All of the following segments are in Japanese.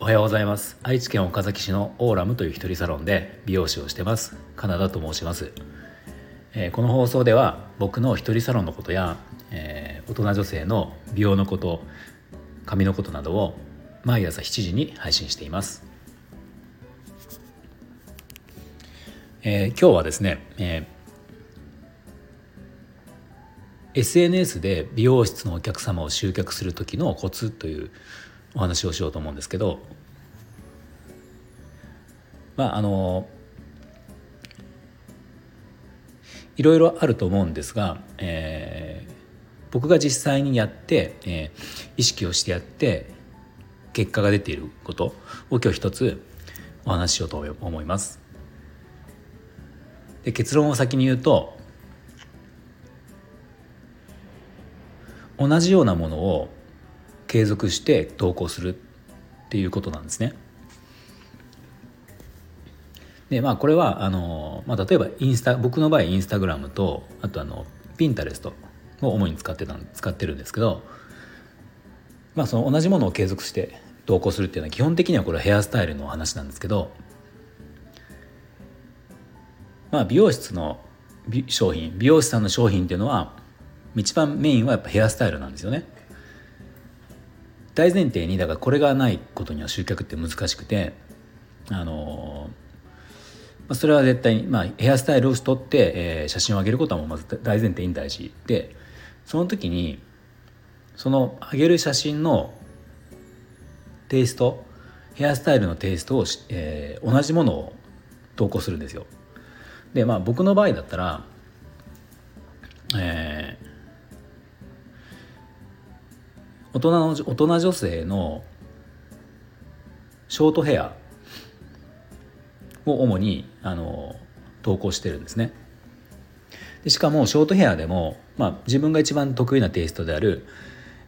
おはようございます。愛知県岡崎市のオーラムという一人サロンで美容師をしてます。カナダと申します、えー、この放送では僕の一人サロンのことや、えー、大人女性の美容のこと髪のことなどを毎朝7時に配信しています、えー、今日はですね、えー、SNS で美容室のお客様を集客する時のコツというお話をしようと思うんですけどまああのいろいろあると思うんですが、えー、僕が実際にやって、えー、意識をしてやって結果が出ていることを今日一つお話ししようと思います。で結論を先に言うと同じようなものを継続して投稿するっていうことなんですね。でまあこれはあの、まあ、例えばインスタ僕の場合インスタグラムとあとあのピンタレストを主に使ってた使ってるんですけど、まあ、その同じものを継続して投稿するっていうのは基本的にはこれはヘアスタイルの話なんですけど、まあ、美容室の商品美容師さんの商品っていうのは一番メインはやっぱヘアスタイルなんですよね。大前提にだからこれがないことには集客って難しくてあのそれは絶対に、まあ、ヘアスタイルを撮って、えー、写真を上げることはもうまず大前提に大事でその時にその上げる写真のテイストヘアスタイルのテイストを、えー、同じものを投稿するんですよ。でまあ僕の場合だったら、大人の大人女性のショートヘアを主にあの投稿してるんですね。でしかもショートヘアでも、まあ、自分が一番得意なテイストである、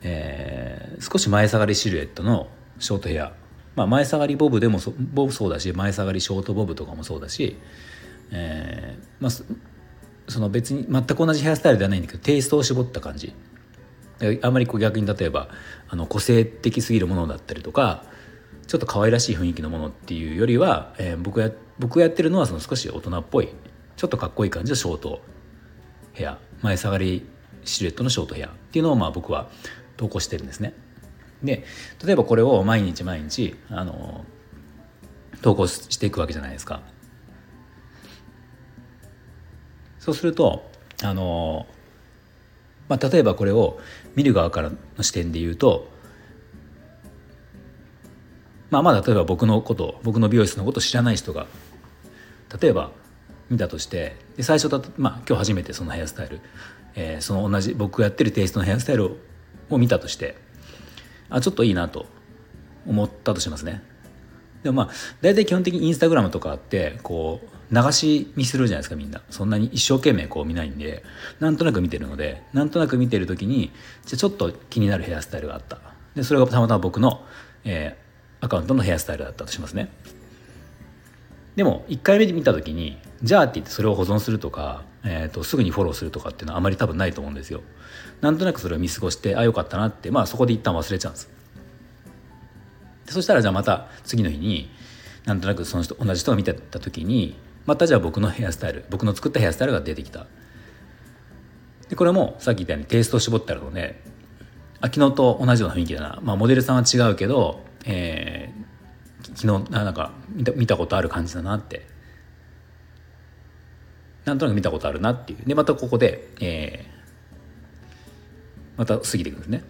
えー、少し前下がりシルエットのショートヘア、まあ、前下がりボブでもそボブそうだし前下がりショートボブとかもそうだし、えーまあ、その別に全く同じヘアスタイルではないんだけどテイストを絞った感じ。あんまりこう逆に例えばあの個性的すぎるものだったりとかちょっと可愛らしい雰囲気のものっていうよりは、えー、僕や僕がやってるのはその少し大人っぽいちょっとかっこいい感じのショートヘア前下がりシルエットのショートヘアっていうのをまあ僕は投稿してるんですね。で例えばこれを毎日毎日あの投稿していくわけじゃないですか。そうするとあのまあ、例えばこれを見る側からの視点で言うと、まあ、まあ例えば僕のこと僕の美容室のことを知らない人が例えば見たとしてで最初だと、まあ、今日初めてそのヘアスタイル、えー、その同じ僕がやってるテイストのヘアスタイルを見たとしてあちょっといいなと思ったとしますね。でもまあ大体基本的にインスタグラムとかってこう流し見するじゃないですかみんな。そんなに一生懸命こう見ないんでなんとなく見てるのでなんとなく見てる時にじゃちょっと気になるヘアスタイルがあった。でそれがたまたま僕の、えー、アカウントのヘアスタイルだったとしますね。でも1回目で見た時にじゃあって言ってそれを保存するとか、えーと、すぐにフォローするとかっていうのはあまり多分ないと思うんですよ。なんとなくそれを見過ごしてあよかったなってまあそこで一旦忘れちゃうんです。でそしたらじゃあまた次の日になんとなくその人同じ人が見てた時にまたじゃあ僕のヘアスタイル僕の作ったヘアスタイルが出てきた。でこれもさっき言ったようにテイストを絞ってあるのであ昨日と同じような雰囲気だな、まあ、モデルさんは違うけど、えー、昨日なんか見た見たことある感じだなって。なんとなく見たことあるなっていう。でまたここで、えー、また過ぎていくんですね。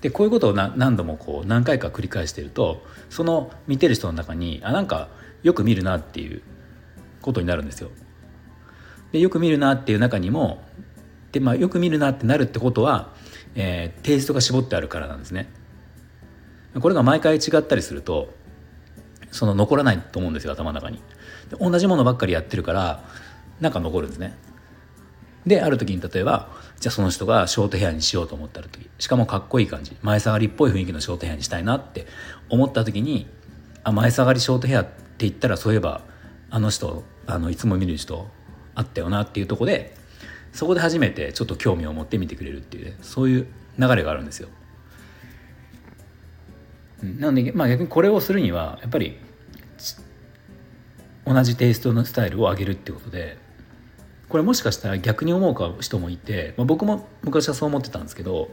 でこういうことを何度もこう何回か繰り返してるとその見てる人の中にあなんかよく見るなっていうことになるんですよ。でよく見るなっていう中にもで、まあ、よく見るなってなるってことは、えー、テイストが絞ってあるからなんですね。これが毎回違ったりするとその残らないと思うんですよ頭の中に。同じものばっかりやってるからなんか残るんですね。である時に例えばじゃあその人がショートヘアにしようと思った時しかもかっこいい感じ前下がりっぽい雰囲気のショートヘアにしたいなって思った時にあ前下がりショートヘア言ったらそういえばあの人あのいつも見る人あったよなっていうとこでそこで初めてちょっと興味を持って見てくれるっていうねそういう流れがあるんですよ。なので、まあ、逆にこれをするにはやっぱり同じテイストのスタイルを上げるっていうことでこれもしかしたら逆に思う人もいて、まあ、僕も昔はそう思ってたんですけど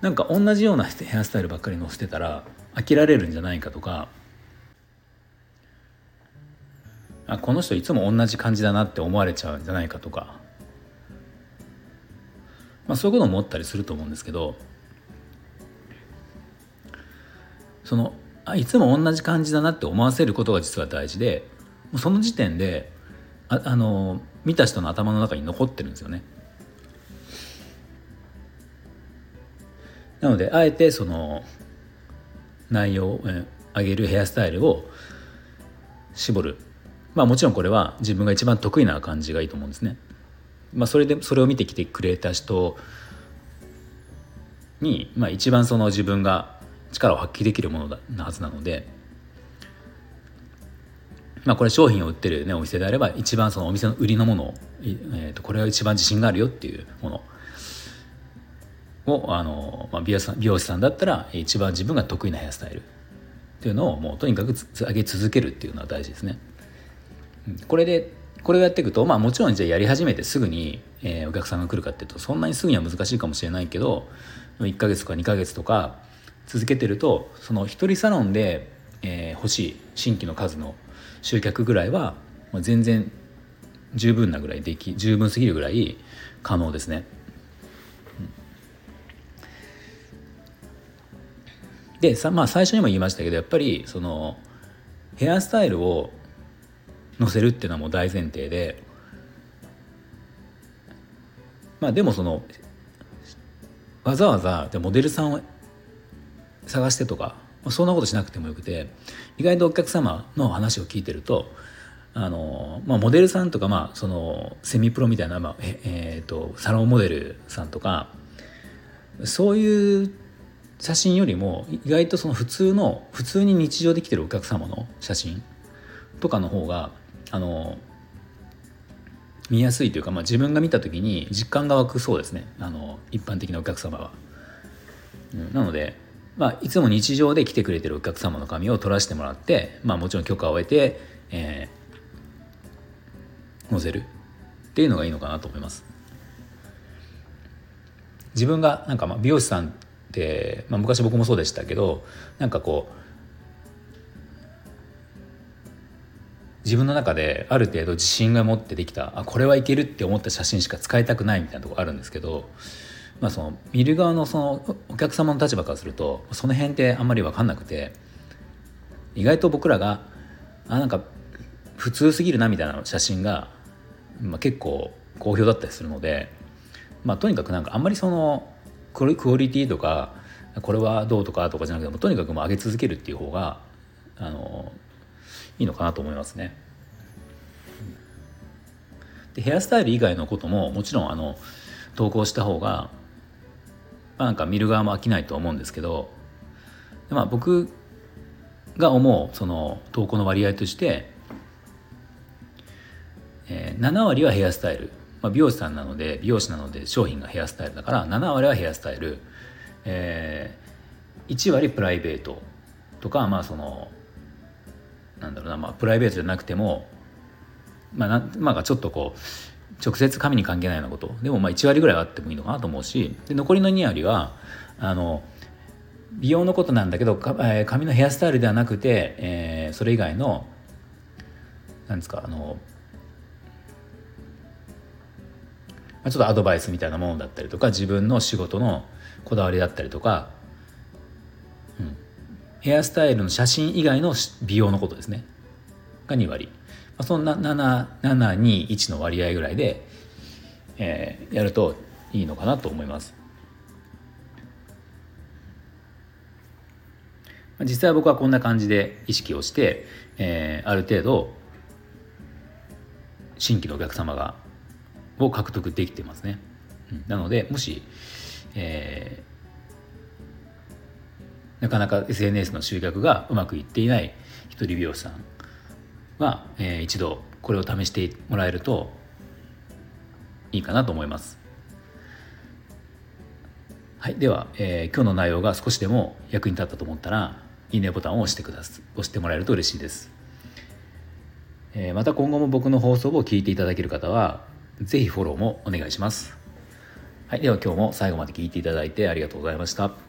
なんか同じようなヘアスタイルばっかり載せてたら飽きられるんじゃないかとかあこの人いつも同じ感じだなって思われちゃうんじゃないかとか、まあ、そういうことを思ったりすると思うんですけど。そのあいつも同じ感じだなって思わせることが実は大事でその時点でああの見た人の頭の中に残ってるんですよね。なのであえてその内容を上げるヘアスタイルを絞る。まあもちろんこれは自分が一番得意な感じがいいと思うんですね。まあ、それでそれを見てきてくれた人に、まあ、一番その自分が力を発揮できるものだなはずなので、まあ、これ商品を売ってる、ね、お店であれば一番そのお店の売りのもの、えー、とこれは一番自信があるよっていうものをあの、まあ、美容さん美容師さんだったら一番自分が得意なヘアスタイルっていうのをもうとにかく上げ続けるっていうのは大事ですね。これでこれをやっていくと、まあ、もちろんじゃあやり始めてすぐに、えー、お客さんが来るかっていうとそんなにすぐには難しいかもしれないけど1ヶ月とか2ヶ月とか続けてるとその一人サロンで、えー、欲しい新規の数の集客ぐらいは、まあ、全然十分なぐらいでき十分すぎるぐらい可能ですね。でさ、まあ、最初にも言いましたけどやっぱりそのヘアスタイルを載せるっていうのはもう大前提で。まあでもそのわざわざモデルさんを探してとかそんなことしなくてもよくて意外とお客様の話を聞いてるとあの、まあ、モデルさんとか、まあ、そのセミプロみたいな、まあええーと、サロンモデルさんとかそういう写真よりも意外とその普通の普通に日常できてるお客様の写真とかの方があの見やすいというか、まあ、自分が見た時に実感が湧くそうですねあの一般的なお客様は。うん、なのでまあ、いつも日常で来てくれてるお客様の紙を取らせてもらって、まあ、もちろん許可を得て、えー、載せるっていうのがいいのかなと思います。自分がなんかまあ美容師さんって、まあ、昔僕もそうでしたけどなんかこう自分の中である程度自信が持ってできたあこれはいけるって思った写真しか使いたくないみたいなとこあるんですけどまあ、その見る側のそのお客様の立場からするとその辺ってあんまり分かんなくて意外と僕らがあなんか普通すぎるなみたいな写真が、まあ、結構好評だったりするので、まあ、とにかくなんかあんまりそのクオリティとかこれはどうとかとかじゃなくてもとにかくもう上げ続けるっていう方があのいいのかなと思いますね。でヘアスタイル以外のことももちろんあの投稿した方がまあ、なんか見る側も飽きないと思うんですけど、まあ、僕が思うその投稿の割合として、えー、7割はヘアスタイル、まあ、美容師さんなので美容師なので商品がヘアスタイルだから7割はヘアスタイル、えー、1割プライベートとかまあそのなんだろうな、まあ、プライベートじゃなくてもまあな、まあ、ちょっとこう直接髪に関係ないようなこと。でもまあ1割ぐらいあってもいいのかなと思うしで残りの2割はあの美容のことなんだけどか、えー髪のヘアスタイルではなくて、えー、それ以外のなんですかあのまあちょっとアドバイスみたいなものだったりとか自分の仕事のこだわりだったりとか、ヘアスタイルの写真以外の美容のことですねが2割あ、その7721の割合ぐらいで、えー、やるといいのかなと思います。実際僕はこんな感じで意識をして、えー、ある程度新規のお客様がを獲得できてますね。なのでもし、えー、なかなか SNS の集客がうまくいっていない一人美容師さんは、えー、一度これを試してもらえるといいかなと思います。はいでは、えー、今日の内容が少しでも役に立ったと思ったらいいねボタンを押してくださ押してもらえると嬉しいです、えー、また今後も僕の放送を聞いていただける方は是非フォローもお願いします。はいでは今日も最後まで聞いていただいてありがとうございました。